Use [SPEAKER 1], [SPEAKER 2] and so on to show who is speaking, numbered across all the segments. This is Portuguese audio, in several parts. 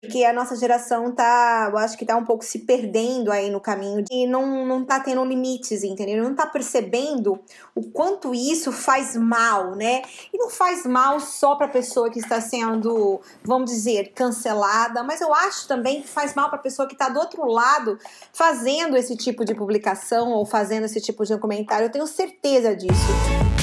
[SPEAKER 1] Porque a nossa geração tá, eu acho que tá um pouco se perdendo aí no caminho e não, não tá tendo limites, entendeu? Não tá percebendo o quanto isso faz mal, né? E não faz mal só pra pessoa que está sendo, vamos dizer, cancelada, mas eu acho também que faz mal pra pessoa que tá do outro lado fazendo esse tipo de publicação ou fazendo esse tipo de comentário. Eu tenho certeza disso.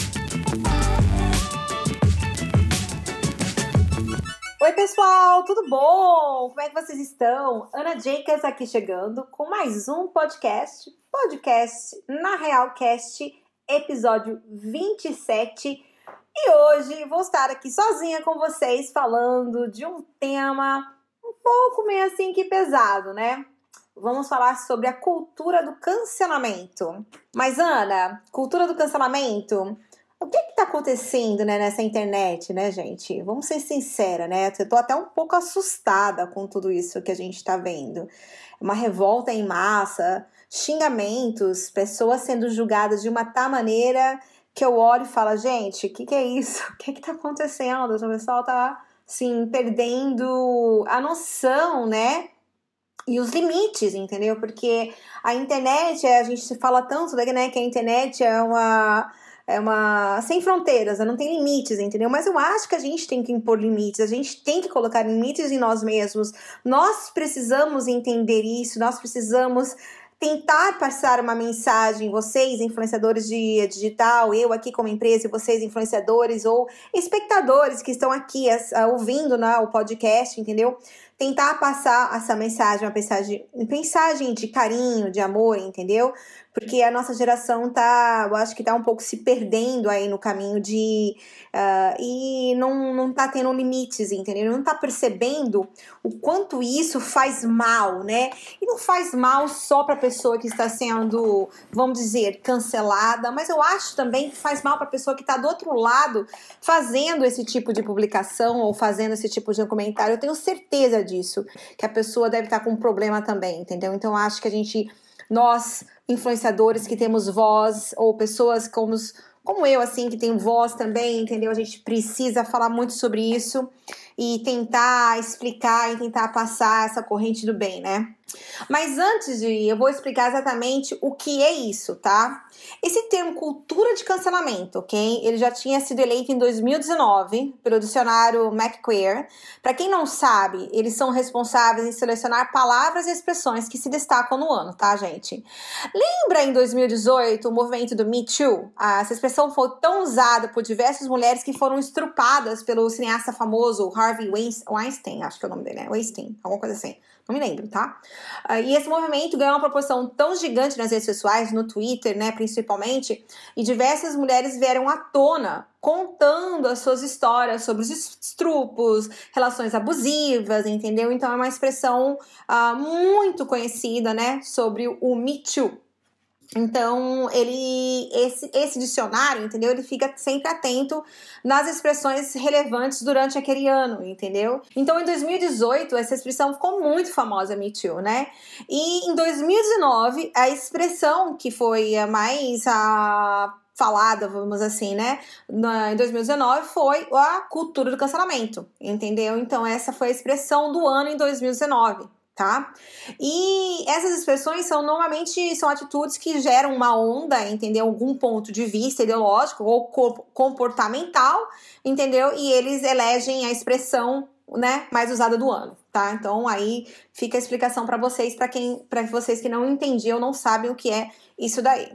[SPEAKER 1] Oi, pessoal, tudo bom? Como é que vocês estão? Ana Jacobs aqui chegando com mais um podcast, podcast na Realcast, episódio 27. E hoje vou estar aqui sozinha com vocês falando de um tema um pouco meio assim que pesado, né? Vamos falar sobre a cultura do cancelamento. Mas Ana, cultura do cancelamento o que está acontecendo né, nessa internet, né, gente? Vamos ser sincera, né? Eu tô até um pouco assustada com tudo isso que a gente está vendo. Uma revolta em massa, xingamentos, pessoas sendo julgadas de uma tal maneira que eu olho e falo, gente, o que, que é isso? O que está acontecendo? O pessoal tá, assim, perdendo a noção, né? E os limites, entendeu? Porque a internet, a gente fala tanto, né, que a internet é uma é uma sem fronteiras, não tem limites, entendeu? Mas eu acho que a gente tem que impor limites, a gente tem que colocar limites em nós mesmos. Nós precisamos entender isso, nós precisamos tentar passar uma mensagem, vocês influenciadores de digital, eu aqui como empresa e vocês influenciadores ou espectadores que estão aqui ouvindo né, o podcast, entendeu? Tentar passar essa mensagem, uma mensagem, mensagem de carinho, de amor, entendeu? Porque a nossa geração tá, eu acho que tá um pouco se perdendo aí no caminho de uh, e não, não tá tendo limites, entendeu? Não tá percebendo o quanto isso faz mal, né? E não faz mal só para pessoa que está sendo, vamos dizer, cancelada, mas eu acho também que faz mal para pessoa que está do outro lado fazendo esse tipo de publicação ou fazendo esse tipo de comentário. Eu tenho certeza disso, que a pessoa deve estar tá com um problema também, entendeu? Então eu acho que a gente nós influenciadores que temos voz ou pessoas como, como eu, assim, que tem voz também, entendeu? A gente precisa falar muito sobre isso e tentar explicar e tentar passar essa corrente do bem, né? Mas antes de ir, eu vou explicar exatamente o que é isso, tá? Esse termo cultura de cancelamento, ok? Ele já tinha sido eleito em 2019 pelo dicionário McQueer. Para quem não sabe, eles são responsáveis em selecionar palavras e expressões que se destacam no ano, tá, gente? Lembra em 2018 o movimento do Me Too? Ah, essa expressão foi tão usada por diversas mulheres que foram estrupadas pelo cineasta famoso Harvey Weinstein, acho que é o nome dele, né? Weinstein, alguma coisa assim não me lembro, tá? Uh, e esse movimento ganhou uma proporção tão gigante nas redes sociais, no Twitter, né, principalmente, e diversas mulheres vieram à tona contando as suas histórias sobre os estrupos, relações abusivas, entendeu? Então é uma expressão uh, muito conhecida, né, sobre o Me Too. Então, ele esse, esse dicionário, entendeu? Ele fica sempre atento nas expressões relevantes durante aquele ano, entendeu? Então, em 2018, essa expressão ficou muito famosa, Me Too, né? E em 2019, a expressão que foi a mais a falada, vamos assim, né? Em 2019 foi a cultura do cancelamento, entendeu? Então, essa foi a expressão do ano em 2019 tá? E essas expressões são normalmente são atitudes que geram uma onda, entendeu? Algum ponto de vista ideológico ou comportamental, entendeu? E eles elegem a expressão, né, mais usada do ano, tá? Então aí fica a explicação para vocês, para quem, para vocês que não entendiam, não sabem o que é isso daí.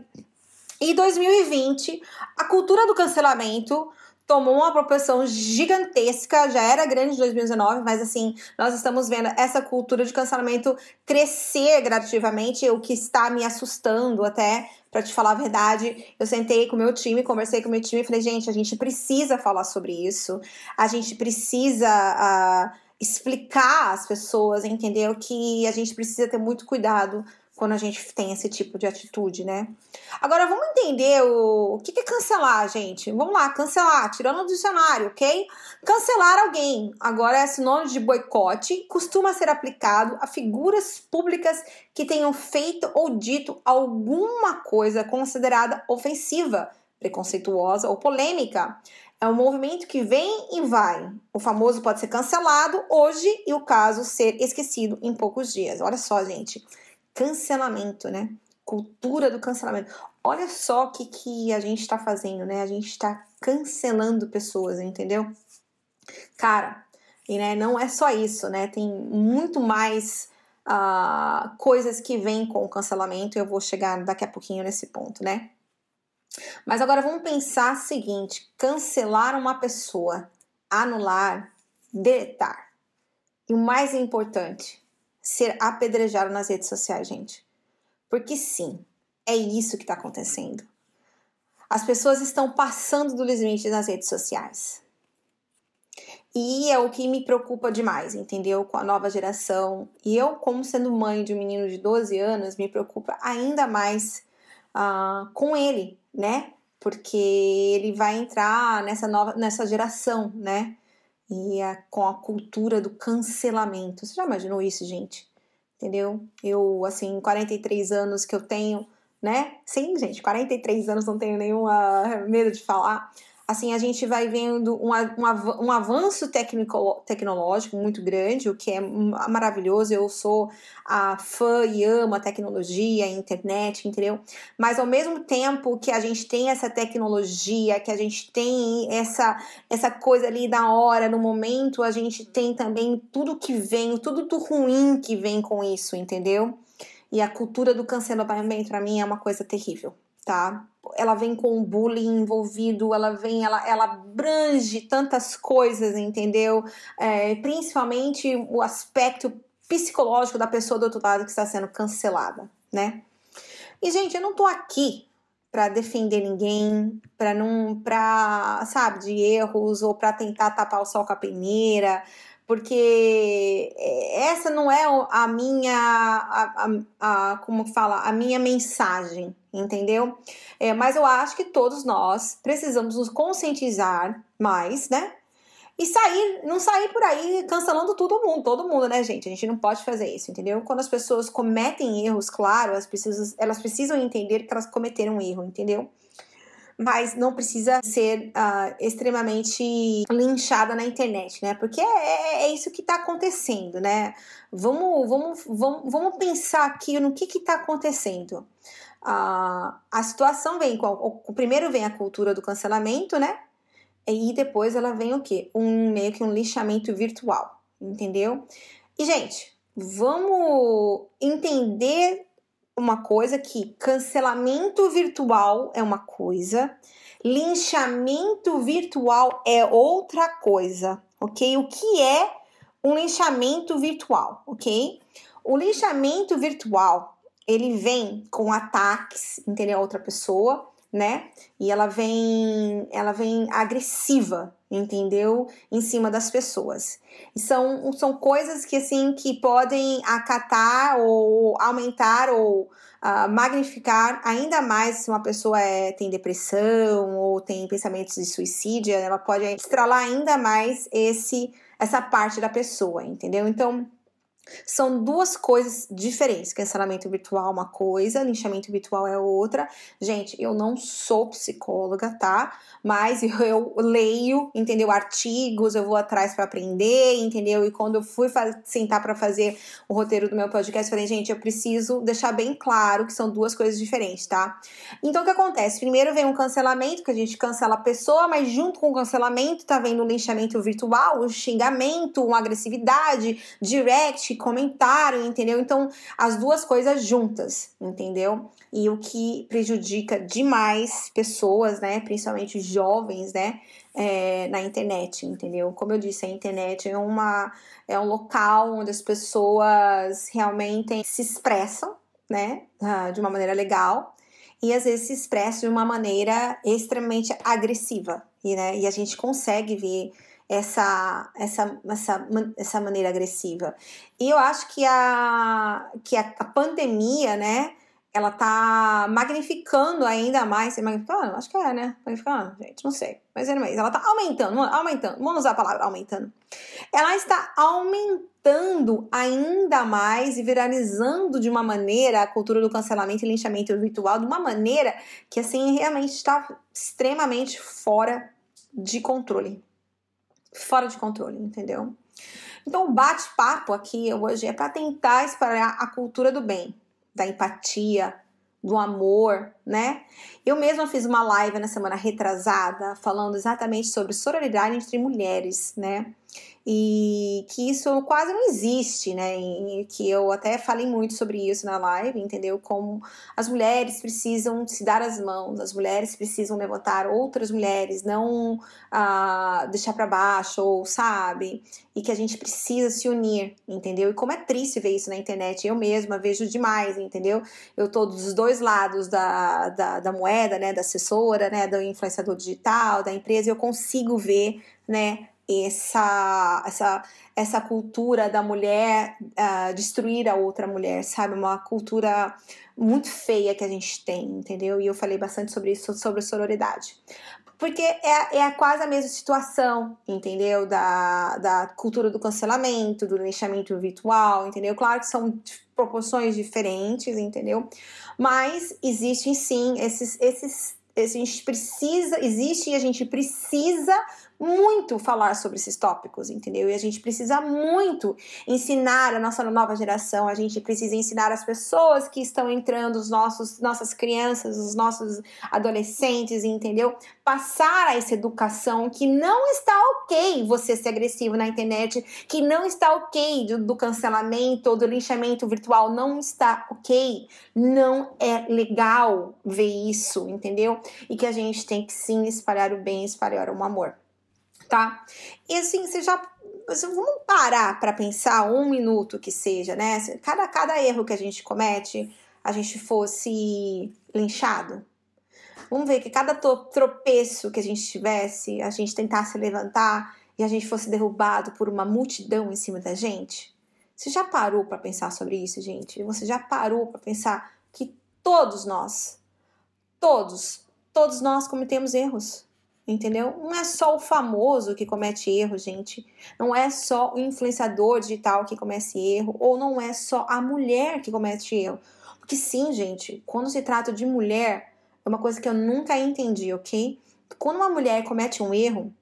[SPEAKER 1] E 2020, a cultura do cancelamento tomou uma proporção gigantesca, já era grande em 2019, mas assim, nós estamos vendo essa cultura de cancelamento crescer gradativamente, o que está me assustando até, para te falar a verdade. Eu sentei com o meu time, conversei com o meu time e falei, gente, a gente precisa falar sobre isso, a gente precisa. Uh, explicar às pessoas, entendeu? Que a gente precisa ter muito cuidado quando a gente tem esse tipo de atitude, né? Agora vamos entender o, o que é cancelar, gente. Vamos lá, cancelar, tirando o dicionário, ok? Cancelar alguém, agora é sinônimo de boicote, costuma ser aplicado a figuras públicas que tenham feito ou dito alguma coisa considerada ofensiva preconceituosa ou polêmica. É um movimento que vem e vai. O famoso pode ser cancelado hoje e o caso ser esquecido em poucos dias. Olha só, gente. Cancelamento, né? Cultura do cancelamento. Olha só o que, que a gente está fazendo, né? A gente está cancelando pessoas, entendeu? Cara, e né, não é só isso, né? Tem muito mais uh, coisas que vêm com o cancelamento. Eu vou chegar daqui a pouquinho nesse ponto, né? Mas agora vamos pensar o seguinte: cancelar uma pessoa, anular, deletar. E o mais importante, ser apedrejado nas redes sociais, gente. Porque sim, é isso que está acontecendo. As pessoas estão passando do limite nas redes sociais. E é o que me preocupa demais, entendeu? Com a nova geração. E eu, como sendo mãe de um menino de 12 anos, me preocupa ainda mais uh, com ele, né? Porque ele vai entrar nessa nova nessa geração, né? E a, com a cultura do cancelamento. Você já imaginou isso, gente? Entendeu? Eu, assim, 43 anos que eu tenho, né? Sim, gente, 43 anos não tenho nenhum uh, medo de falar assim, a gente vai vendo um, um, um avanço técnico, tecnológico muito grande, o que é maravilhoso. Eu sou a fã e amo a tecnologia, a internet, entendeu? Mas ao mesmo tempo que a gente tem essa tecnologia, que a gente tem essa, essa coisa ali da hora, no momento, a gente tem também tudo que vem, tudo do ruim que vem com isso, entendeu? E a cultura do cancelamento, para mim, é uma coisa terrível, tá? Ela vem com o bullying envolvido, ela vem, ela, ela abrange tantas coisas, entendeu? É, principalmente o aspecto psicológico da pessoa do outro lado que está sendo cancelada, né? E, gente, eu não tô aqui para defender ninguém, para não, para sabe, de erros ou para tentar tapar o sol com a peneira, porque essa não é a minha, a, a, a como fala, a minha mensagem, entendeu? É, mas eu acho que todos nós precisamos nos conscientizar mais, né? E sair, não sair por aí cancelando todo mundo, todo mundo, né, gente? A gente não pode fazer isso, entendeu? Quando as pessoas cometem erros, claro, elas precisam, elas precisam entender que elas cometeram um erro, entendeu? Mas não precisa ser uh, extremamente linchada na internet, né? Porque é, é, é isso que está acontecendo, né? Vamos, vamos, vamos, vamos pensar aqui no que está acontecendo. Uh, a situação vem com. O, primeiro vem a cultura do cancelamento, né? E depois ela vem o quê? Um meio que um lixamento virtual, entendeu? E, gente, vamos entender uma coisa que cancelamento virtual é uma coisa, linchamento virtual é outra coisa, ok? O que é um linchamento virtual, ok? O linchamento virtual ele vem com ataques, entendeu? A outra pessoa, né? E ela vem, ela vem agressiva, entendeu? Em cima das pessoas. São, são coisas que assim que podem acatar ou aumentar ou uh, magnificar ainda mais se uma pessoa é, tem depressão ou tem pensamentos de suicídio, ela pode estralar ainda mais esse essa parte da pessoa, entendeu? Então, são duas coisas diferentes. Cancelamento virtual é uma coisa, linchamento virtual é outra. Gente, eu não sou psicóloga, tá? Mas eu, leio, entendeu? Artigos, eu vou atrás para aprender, entendeu? E quando eu fui sentar para fazer o roteiro do meu podcast, falei, gente, eu preciso deixar bem claro que são duas coisas diferentes, tá? Então o que acontece? Primeiro vem um cancelamento, que a gente cancela a pessoa, mas junto com o cancelamento tá vendo um linchamento virtual, um xingamento, uma agressividade, direct comentário, entendeu? Então, as duas coisas juntas, entendeu? E o que prejudica demais pessoas, né? Principalmente jovens, né? É, na internet, entendeu? Como eu disse, a internet é, uma, é um local onde as pessoas realmente se expressam, né? Ah, de uma maneira legal e às vezes se expressam de uma maneira extremamente agressiva, e, né? E a gente consegue ver essa, essa, essa, essa maneira agressiva. E eu acho que a, que a, a pandemia, né, ela tá magnificando ainda mais. Magnificando? Acho que é, né? Magnificando, gente, não sei. Mas, anyways, ela tá aumentando, aumentando. Vamos usar a palavra aumentando. Ela está aumentando ainda mais e viralizando de uma maneira a cultura do cancelamento e linchamento virtual, de uma maneira que, assim, realmente está extremamente fora de controle. Fora de controle, entendeu? Então, o bate-papo aqui hoje é para tentar espalhar a cultura do bem da empatia, do amor, né? Eu mesma fiz uma live na semana retrasada falando exatamente sobre sororidade entre mulheres, né? E que isso quase não existe, né? E que eu até falei muito sobre isso na live, entendeu? Como as mulheres precisam se dar as mãos, as mulheres precisam levantar outras mulheres, não ah, deixar para baixo, ou sabe? E que a gente precisa se unir, entendeu? E como é triste ver isso na internet, eu mesma vejo demais, entendeu? Eu tô dos dois lados da, da, da moeda, né? Da assessora, né? Do influenciador digital, da empresa, eu consigo ver, né? Essa, essa, essa cultura da mulher uh, destruir a outra mulher, sabe? Uma cultura muito feia que a gente tem, entendeu? E eu falei bastante sobre isso, sobre sororidade. Porque é, é quase a mesma situação, entendeu? Da, da cultura do cancelamento, do linchamento virtual, entendeu? Claro que são proporções diferentes, entendeu? Mas existem sim esses, esses a gente precisa, existe e a gente precisa muito falar sobre esses tópicos, entendeu? E a gente precisa muito ensinar a nossa nova geração, a gente precisa ensinar as pessoas que estão entrando, os nossos, nossas crianças, os nossos adolescentes, entendeu? Passar essa educação que não está ok você ser agressivo na internet, que não está ok do, do cancelamento do linchamento virtual, não está ok, não é legal ver isso, entendeu? E que a gente tem que sim espalhar o bem, espalhar o amor tá? E assim, você já vamos parar para pensar um minuto que seja, né? Cada, cada erro que a gente comete, a gente fosse linchado. Vamos ver que cada tropeço que a gente tivesse, a gente tentasse levantar e a gente fosse derrubado por uma multidão em cima da gente. Você já parou para pensar sobre isso, gente? Você já parou para pensar que todos nós, todos, todos nós cometemos erros entendeu? Não é só o famoso que comete erro, gente. Não é só o influenciador digital que comete erro, ou não é só a mulher que comete erro. Porque sim, gente, quando se trata de mulher, é uma coisa que eu nunca entendi, ok? Quando uma mulher comete um erro,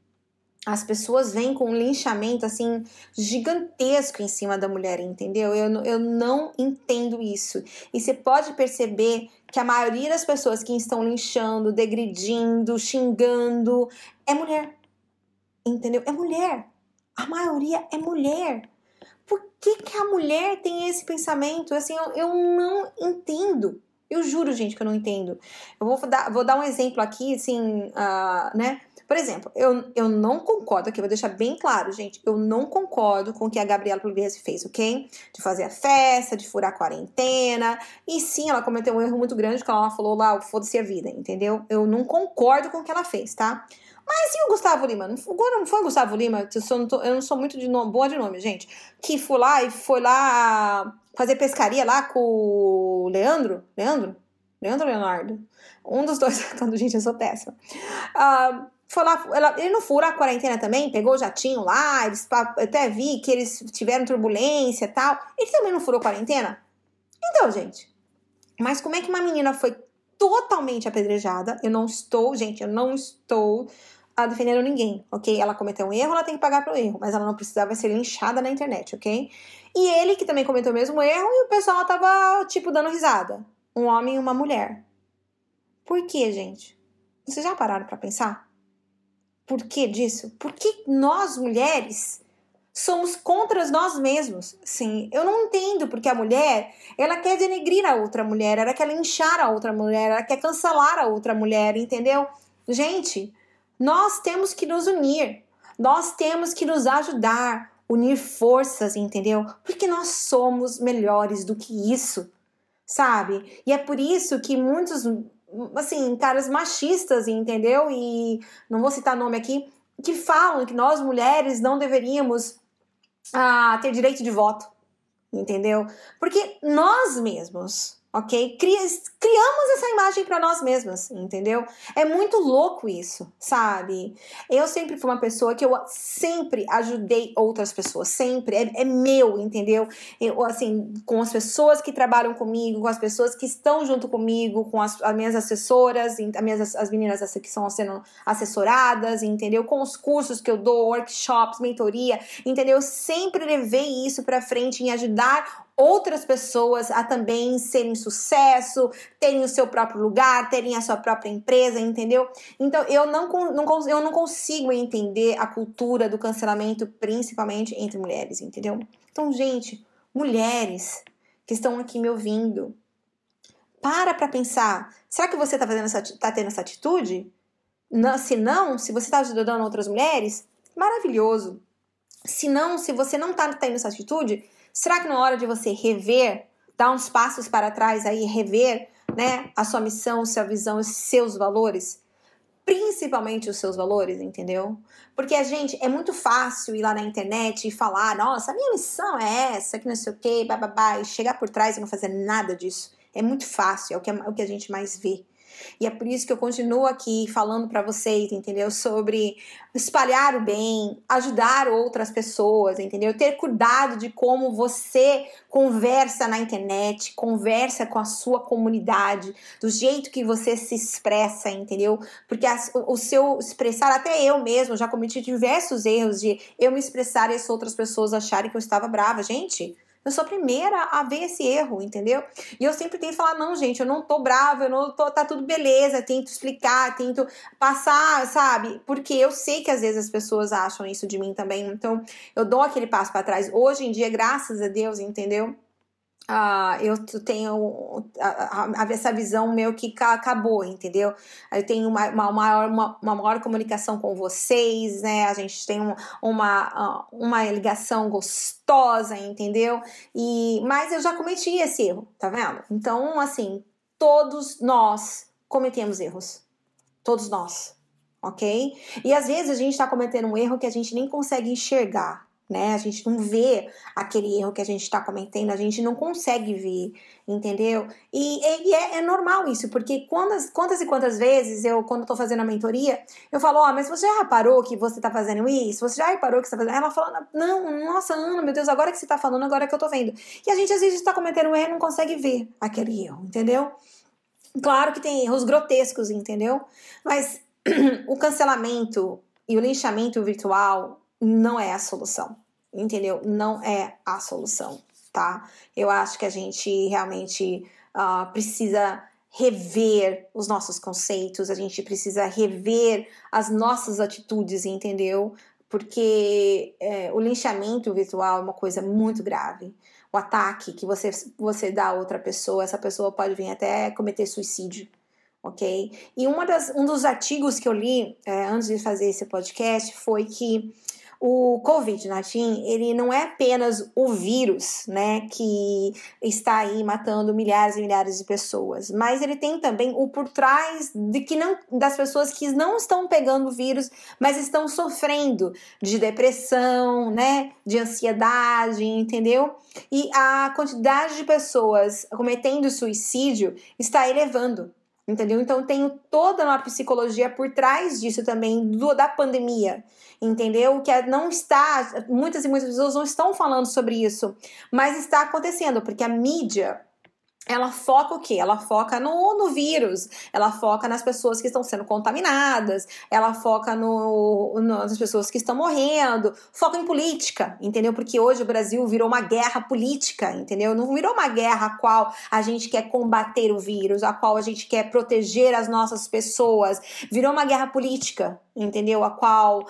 [SPEAKER 1] as pessoas vêm com um linchamento assim gigantesco em cima da mulher, entendeu? Eu, eu não entendo isso. E você pode perceber que a maioria das pessoas que estão linchando, degredindo, xingando é mulher. Entendeu? É mulher. A maioria é mulher. Por que, que a mulher tem esse pensamento? Assim, eu, eu não entendo. Eu juro, gente, que eu não entendo. Eu vou dar, vou dar um exemplo aqui, assim, uh, né? Por exemplo, eu, eu não concordo, aqui vou deixar bem claro, gente, eu não concordo com o que a Gabriela Pugliese fez, ok? De fazer a festa, de furar a quarentena. E sim, ela cometeu um erro muito grande, porque ela falou lá, foda-se a vida, entendeu? Eu não concordo com o que ela fez, tá? Mas e o Gustavo Lima? Não foi, o Gustavo Lima, eu, não, tô, eu não sou muito de nome, boa de nome, gente. Que foi lá e foi lá fazer pescaria lá com o Leandro? Leandro? Leandro Leonardo? Um dos dois. gente, eu sou péssima. Uh, foi lá, ela, ele não furou a quarentena também, pegou o jatinho lá, eles, até vi que eles tiveram turbulência e tal. Ele também não furou a quarentena? Então, gente, mas como é que uma menina foi totalmente apedrejada? Eu não estou, gente, eu não estou uh, defendendo ninguém, ok? Ela cometeu um erro, ela tem que pagar pelo erro, mas ela não precisava ser linchada na internet, ok? E ele que também cometeu o mesmo erro e o pessoal tava, tipo, dando risada. Um homem e uma mulher. Por que, gente? Vocês já pararam para pensar? Por que disso? Porque nós mulheres somos contra nós mesmos. Sim, eu não entendo porque a mulher, ela quer denegrir a outra mulher, ela quer linchar a outra mulher, ela quer cancelar a outra mulher, entendeu? Gente, nós temos que nos unir. Nós temos que nos ajudar, unir forças, entendeu? Porque nós somos melhores do que isso, sabe? E é por isso que muitos assim, caras machistas, entendeu? E não vou citar nome aqui, que falam que nós mulheres não deveríamos ah, ter direito de voto, entendeu? Porque nós mesmos, ok? Criamos essa imagem para nós mesmas, entendeu? É muito louco isso, sabe? Eu sempre fui uma pessoa que eu sempre ajudei outras pessoas, sempre. É, é meu, entendeu? Eu, assim, com as pessoas que trabalham comigo, com as pessoas que estão junto comigo, com as, as minhas assessoras, as, minhas, as meninas que estão sendo assessoradas, entendeu? Com os cursos que eu dou, workshops, mentoria, entendeu? Eu sempre levei isso para frente em ajudar outras pessoas a também serem sucesso, terem o seu próprio lugar, terem a sua própria empresa, entendeu? Então eu não, não, eu não consigo entender a cultura do cancelamento, principalmente entre mulheres, entendeu? Então, gente, mulheres que estão aqui me ouvindo, para para pensar, será que você está fazendo essa, tá tendo essa atitude? Não, se não, se você está ajudando outras mulheres, maravilhoso. Se não, se você não está tendo essa atitude, Será que não é hora de você rever, dar uns passos para trás aí, rever, né, a sua missão, sua visão, os seus valores? Principalmente os seus valores, entendeu? Porque a gente, é muito fácil ir lá na internet e falar, nossa, a minha missão é essa, que não sei o quê, bababá, e chegar por trás e não fazer nada disso. É muito fácil, é o que, é o que a gente mais vê. E é por isso que eu continuo aqui falando para vocês, entendeu? Sobre espalhar o bem, ajudar outras pessoas, entendeu? Ter cuidado de como você conversa na internet, conversa com a sua comunidade, do jeito que você se expressa, entendeu? Porque o seu expressar, até eu mesmo já cometi diversos erros de eu me expressar e as outras pessoas acharem que eu estava brava. Gente, eu sou a primeira a ver esse erro, entendeu? E eu sempre tenho que falar, não, gente, eu não tô brava, eu não tô, tá tudo beleza, tento explicar, tento passar, sabe? Porque eu sei que às vezes as pessoas acham isso de mim também, então eu dou aquele passo para trás. Hoje em dia, graças a Deus, entendeu? Uh, eu tenho a, a, essa visão meu que acabou, entendeu? Eu tenho uma, uma, maior, uma, uma maior comunicação com vocês, né? A gente tem um, uma, ah, uma ligação gostosa, entendeu? E, mas eu já cometi esse erro, tá vendo? Então, assim, todos nós cometemos erros. Todos nós, ok? E às vezes a gente tá cometendo um erro que a gente nem consegue enxergar, né? A gente não vê aquele erro que a gente está cometendo, a gente não consegue ver, entendeu? E, e é, é, normal isso, porque quantas, quantas e quantas vezes eu, quando estou fazendo a mentoria, eu falo, ó, oh, mas você já reparou que você está fazendo isso? Você já reparou que você está fazendo? Ela fala, não, nossa, Ana, meu Deus, agora que você está falando, agora que eu estou vendo. E a gente às vezes está cometendo um erro e não consegue ver aquele erro, entendeu? Claro que tem erros grotescos, entendeu? Mas o cancelamento e o linchamento virtual não é a solução, entendeu? Não é a solução, tá? Eu acho que a gente realmente uh, precisa rever os nossos conceitos, a gente precisa rever as nossas atitudes, entendeu? Porque é, o linchamento virtual é uma coisa muito grave. O ataque que você, você dá a outra pessoa, essa pessoa pode vir até cometer suicídio, ok? E uma das, um dos artigos que eu li é, antes de fazer esse podcast foi que o Covid-19, ele não é apenas o vírus, né, que está aí matando milhares e milhares de pessoas, mas ele tem também o por trás de que não das pessoas que não estão pegando o vírus, mas estão sofrendo de depressão, né, de ansiedade, entendeu? E a quantidade de pessoas cometendo suicídio está elevando entendeu? Então tenho toda uma psicologia por trás disso também do, da pandemia, entendeu? Que é, não está, muitas e muitas pessoas não estão falando sobre isso, mas está acontecendo porque a mídia ela foca o quê? Ela foca no, no vírus, ela foca nas pessoas que estão sendo contaminadas, ela foca no, no, nas pessoas que estão morrendo, foca em política, entendeu? Porque hoje o Brasil virou uma guerra política, entendeu? Não virou uma guerra a qual a gente quer combater o vírus, a qual a gente quer proteger as nossas pessoas, virou uma guerra política, entendeu? A qual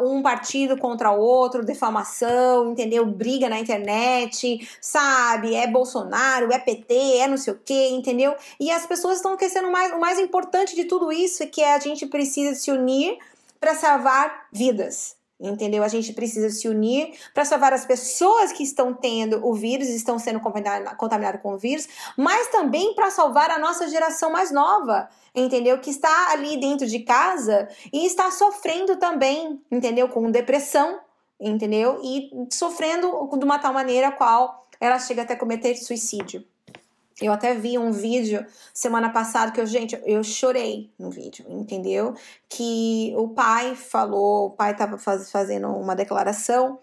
[SPEAKER 1] um partido contra o outro, defamação, entendeu? Briga na internet, sabe? É Bolsonaro, é PT, é não sei o que, entendeu? E as pessoas estão esquecendo mais, o mais importante de tudo isso, que é a gente precisa se unir para salvar vidas, entendeu? A gente precisa se unir para salvar as pessoas que estão tendo o vírus, estão sendo contaminadas com o vírus, mas também para salvar a nossa geração mais nova, entendeu? Que está ali dentro de casa e está sofrendo também, entendeu? Com depressão, entendeu? E sofrendo de uma tal maneira qual ela chega até cometer suicídio. Eu até vi um vídeo semana passada que eu, gente, eu chorei no vídeo, entendeu? Que o pai falou, o pai estava faz, fazendo uma declaração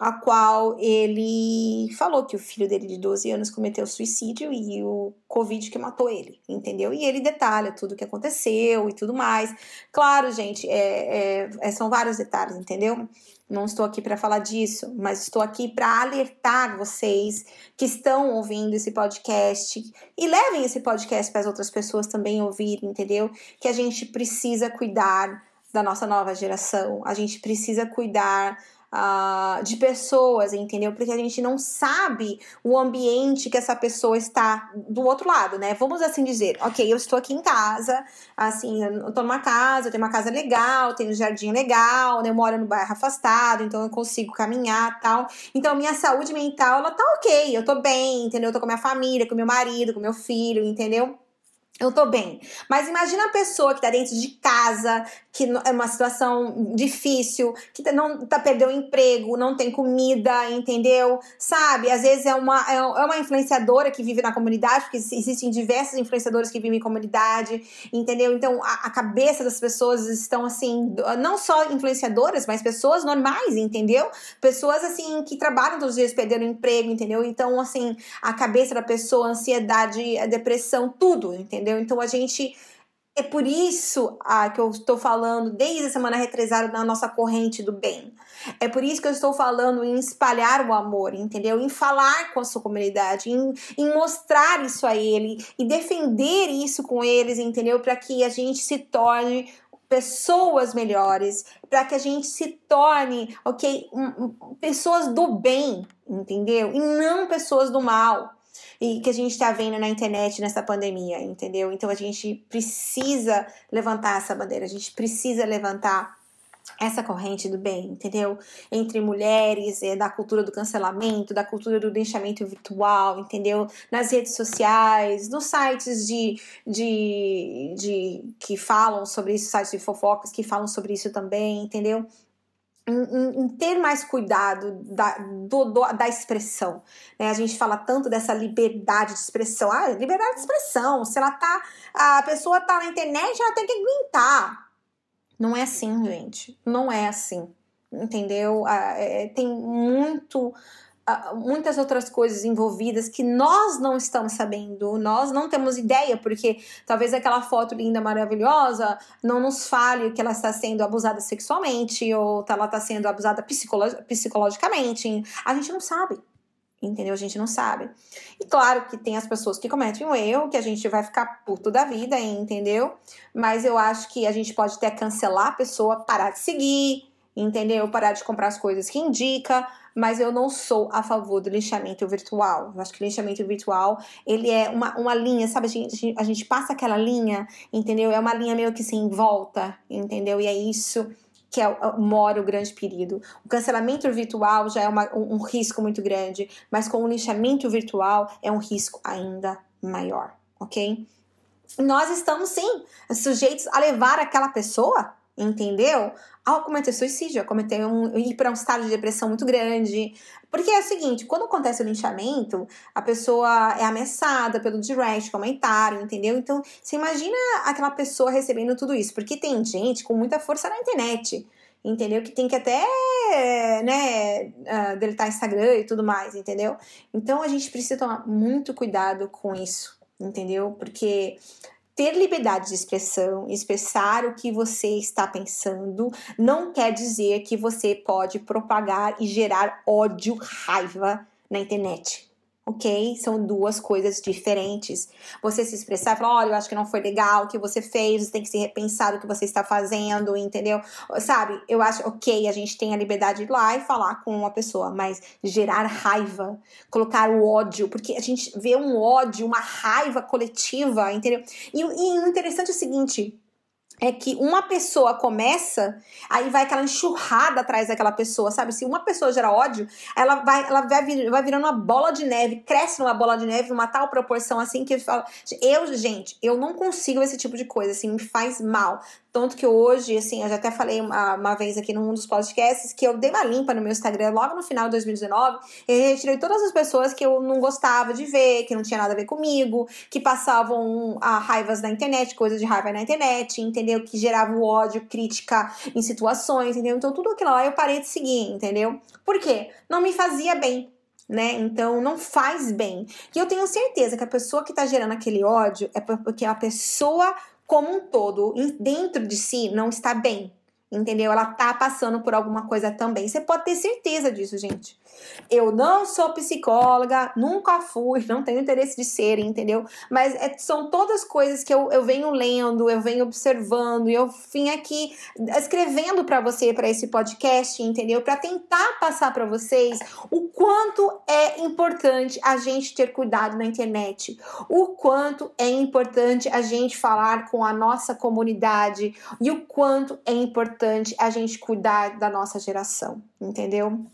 [SPEAKER 1] a qual ele falou que o filho dele de 12 anos cometeu suicídio e o Covid que matou ele, entendeu? E ele detalha tudo o que aconteceu e tudo mais. Claro, gente, é, é, é são vários detalhes, entendeu? Não estou aqui para falar disso, mas estou aqui para alertar vocês que estão ouvindo esse podcast e levem esse podcast para as outras pessoas também ouvirem, entendeu? Que a gente precisa cuidar da nossa nova geração, a gente precisa cuidar uh, de pessoas, entendeu? Porque a gente não sabe o ambiente que essa pessoa está do outro lado, né? Vamos assim dizer, ok, eu estou aqui em casa, assim, eu estou numa casa, eu tenho uma casa legal, tenho um jardim legal, né? Eu moro no bairro afastado, então eu consigo caminhar tal. Então, minha saúde mental, ela tá ok, eu tô bem, entendeu? Eu tô com minha família, com meu marido, com meu filho, entendeu? eu tô bem. Mas imagina a pessoa que tá dentro de casa, que é uma situação difícil, que tá, não tá perdendo o emprego, não tem comida, entendeu? Sabe? Às vezes é uma, é, é uma influenciadora que vive na comunidade, porque existem diversas influenciadoras que vivem em comunidade, entendeu? Então a, a cabeça das pessoas estão assim, não só influenciadoras, mas pessoas normais, entendeu? Pessoas assim que trabalham todos os dias perdendo emprego, entendeu? Então, assim, a cabeça da pessoa, ansiedade, a depressão, tudo, entendeu? Então a gente. É por isso ah, que eu estou falando desde a semana retrasada na nossa corrente do bem. É por isso que eu estou falando em espalhar o amor, entendeu? Em falar com a sua comunidade, em, em mostrar isso a ele e defender isso com eles, entendeu? Para que a gente se torne pessoas melhores, para que a gente se torne, ok, um, pessoas do bem, entendeu? E não pessoas do mal e que a gente está vendo na internet nessa pandemia, entendeu? Então a gente precisa levantar essa bandeira, a gente precisa levantar essa corrente do bem, entendeu? Entre mulheres, é, da cultura do cancelamento, da cultura do linchamento virtual, entendeu? Nas redes sociais, nos sites de, de, de que falam sobre isso, sites de fofocas que falam sobre isso também, entendeu? Em, em, ter mais cuidado da, do, do, da expressão. Né? A gente fala tanto dessa liberdade de expressão. Ah, liberdade de expressão. Se ela tá. A pessoa tá na internet, ela tem que aguentar. Não é assim, gente. Não é assim. Entendeu? Ah, é, tem muito muitas outras coisas envolvidas que nós não estamos sabendo, nós não temos ideia, porque talvez aquela foto linda, maravilhosa, não nos fale que ela está sendo abusada sexualmente ou ela está sendo abusada psicolo psicologicamente. A gente não sabe. Entendeu? A gente não sabe. E claro que tem as pessoas que cometem um erro, que a gente vai ficar puto da vida, entendeu? Mas eu acho que a gente pode até cancelar a pessoa, parar de seguir, entendeu? Parar de comprar as coisas que indica, mas eu não sou a favor do linchamento virtual. Eu acho que o linchamento virtual, ele é uma, uma linha, sabe? A gente, a gente passa aquela linha, entendeu? É uma linha meio que sem volta, entendeu? E é isso que é, mora o grande perigo. O cancelamento virtual já é uma, um, um risco muito grande, mas com o linchamento virtual é um risco ainda maior, ok? Nós estamos sim sujeitos a levar aquela pessoa entendeu? Ao cometer suicídio, a cometer um, ir para um estado de depressão muito grande. Porque é o seguinte, quando acontece o linchamento, a pessoa é ameaçada pelo direct, comentário, entendeu? Então, você imagina aquela pessoa recebendo tudo isso, porque tem gente com muita força na internet, entendeu? Que tem que até, né, uh, deletar Instagram e tudo mais, entendeu? Então, a gente precisa tomar muito cuidado com isso, entendeu? Porque ter liberdade de expressão, expressar o que você está pensando, não quer dizer que você pode propagar e gerar ódio, raiva na internet ok? São duas coisas diferentes. Você se expressar e falar, olha, eu acho que não foi legal o que você fez, você tem que se repensar o que você está fazendo, entendeu? Sabe, eu acho, ok, a gente tem a liberdade de ir lá e falar com uma pessoa, mas gerar raiva, colocar o ódio, porque a gente vê um ódio, uma raiva coletiva, entendeu? E, e o interessante é o seguinte, é que uma pessoa começa, aí vai aquela enxurrada atrás daquela pessoa, sabe? Se uma pessoa gera ódio, ela vai, ela vai, vir, vai virando uma bola de neve, cresce numa bola de neve, numa tal proporção assim que fala. Eu, gente, eu não consigo esse tipo de coisa, assim, me faz mal. Tanto que hoje, assim, eu já até falei uma, uma vez aqui num dos podcasts que eu dei uma limpa no meu Instagram logo no final de 2019 e retirei todas as pessoas que eu não gostava de ver, que não tinha nada a ver comigo, que passavam a raivas na internet, coisas de raiva na internet, entendeu? Que geravam ódio, crítica em situações, entendeu? Então tudo aquilo lá eu parei de seguir, entendeu? Por quê? Não me fazia bem né? Então não faz bem. E eu tenho certeza que a pessoa que tá gerando aquele ódio é porque a pessoa como um todo, dentro de si, não está bem. Entendeu? Ela tá passando por alguma coisa também. Você pode ter certeza disso, gente. Eu não sou psicóloga, nunca fui, não tenho interesse de ser, entendeu? Mas é, são todas coisas que eu, eu venho lendo, eu venho observando, e eu vim aqui escrevendo para você, para esse podcast, entendeu? Para tentar passar para vocês o quanto é importante a gente ter cuidado na internet, o quanto é importante a gente falar com a nossa comunidade e o quanto é importante a gente cuidar da nossa geração, entendeu?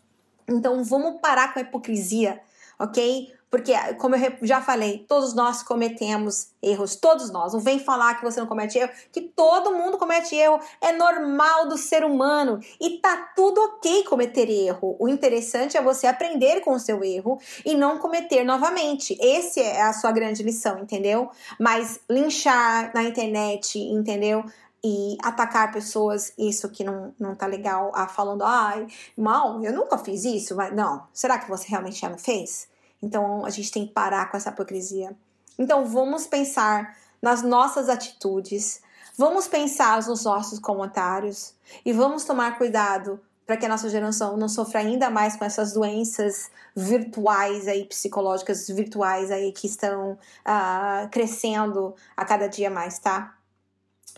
[SPEAKER 1] Então vamos parar com a hipocrisia, ok? Porque, como eu já falei, todos nós cometemos erros, todos nós. Não vem falar que você não comete erro, que todo mundo comete erro. É normal do ser humano e tá tudo ok cometer erro. O interessante é você aprender com o seu erro e não cometer novamente. Esse é a sua grande lição, entendeu? Mas linchar na internet, entendeu? E atacar pessoas, isso que não, não tá legal, ah, falando, ai, mal, eu nunca fiz isso, mas não, será que você realmente já não fez? Então a gente tem que parar com essa hipocrisia. Então vamos pensar nas nossas atitudes, vamos pensar nos nossos comentários e vamos tomar cuidado para que a nossa geração não sofra ainda mais com essas doenças virtuais aí, psicológicas virtuais aí que estão uh, crescendo a cada dia mais, tá?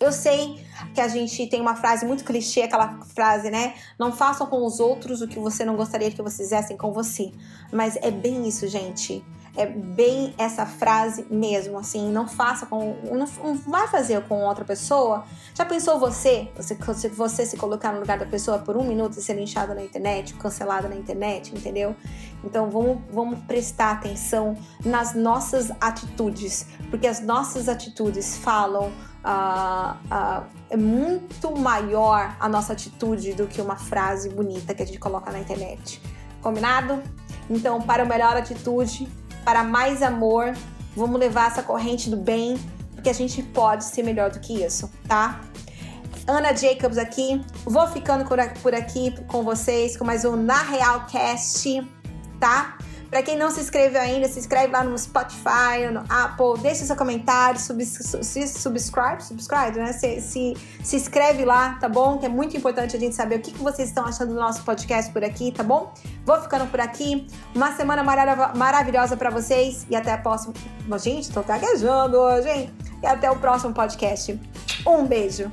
[SPEAKER 1] Eu sei que a gente tem uma frase muito clichê, aquela frase, né? Não façam com os outros o que você não gostaria que vocês fizessem com você. Mas é bem isso, gente. É bem essa frase mesmo, assim, não faça com. Não, não vai fazer com outra pessoa. Já pensou você, você, você se colocar no lugar da pessoa por um minuto e ser linchado na internet, cancelado na internet, entendeu? Então vamos, vamos prestar atenção nas nossas atitudes, porque as nossas atitudes falam uh, uh, é muito maior a nossa atitude do que uma frase bonita que a gente coloca na internet. Combinado? Então, para melhor atitude, para mais amor, vamos levar essa corrente do bem, porque a gente pode ser melhor do que isso, tá? Ana Jacobs aqui, vou ficando por aqui com vocês com mais um Na Real Cast, tá? Para quem não se inscreveu ainda, se inscreve lá no Spotify, no Apple, deixa seu comentário, se subscribe, subscribe, né? Se, se, se inscreve lá, tá bom? Que é muito importante a gente saber o que, que vocês estão achando do nosso podcast por aqui, tá bom? Vou ficando por aqui. Uma semana marav maravilhosa para vocês e até a próxima. Gente, tô gaguejando hoje, hein? E até o próximo podcast. Um beijo.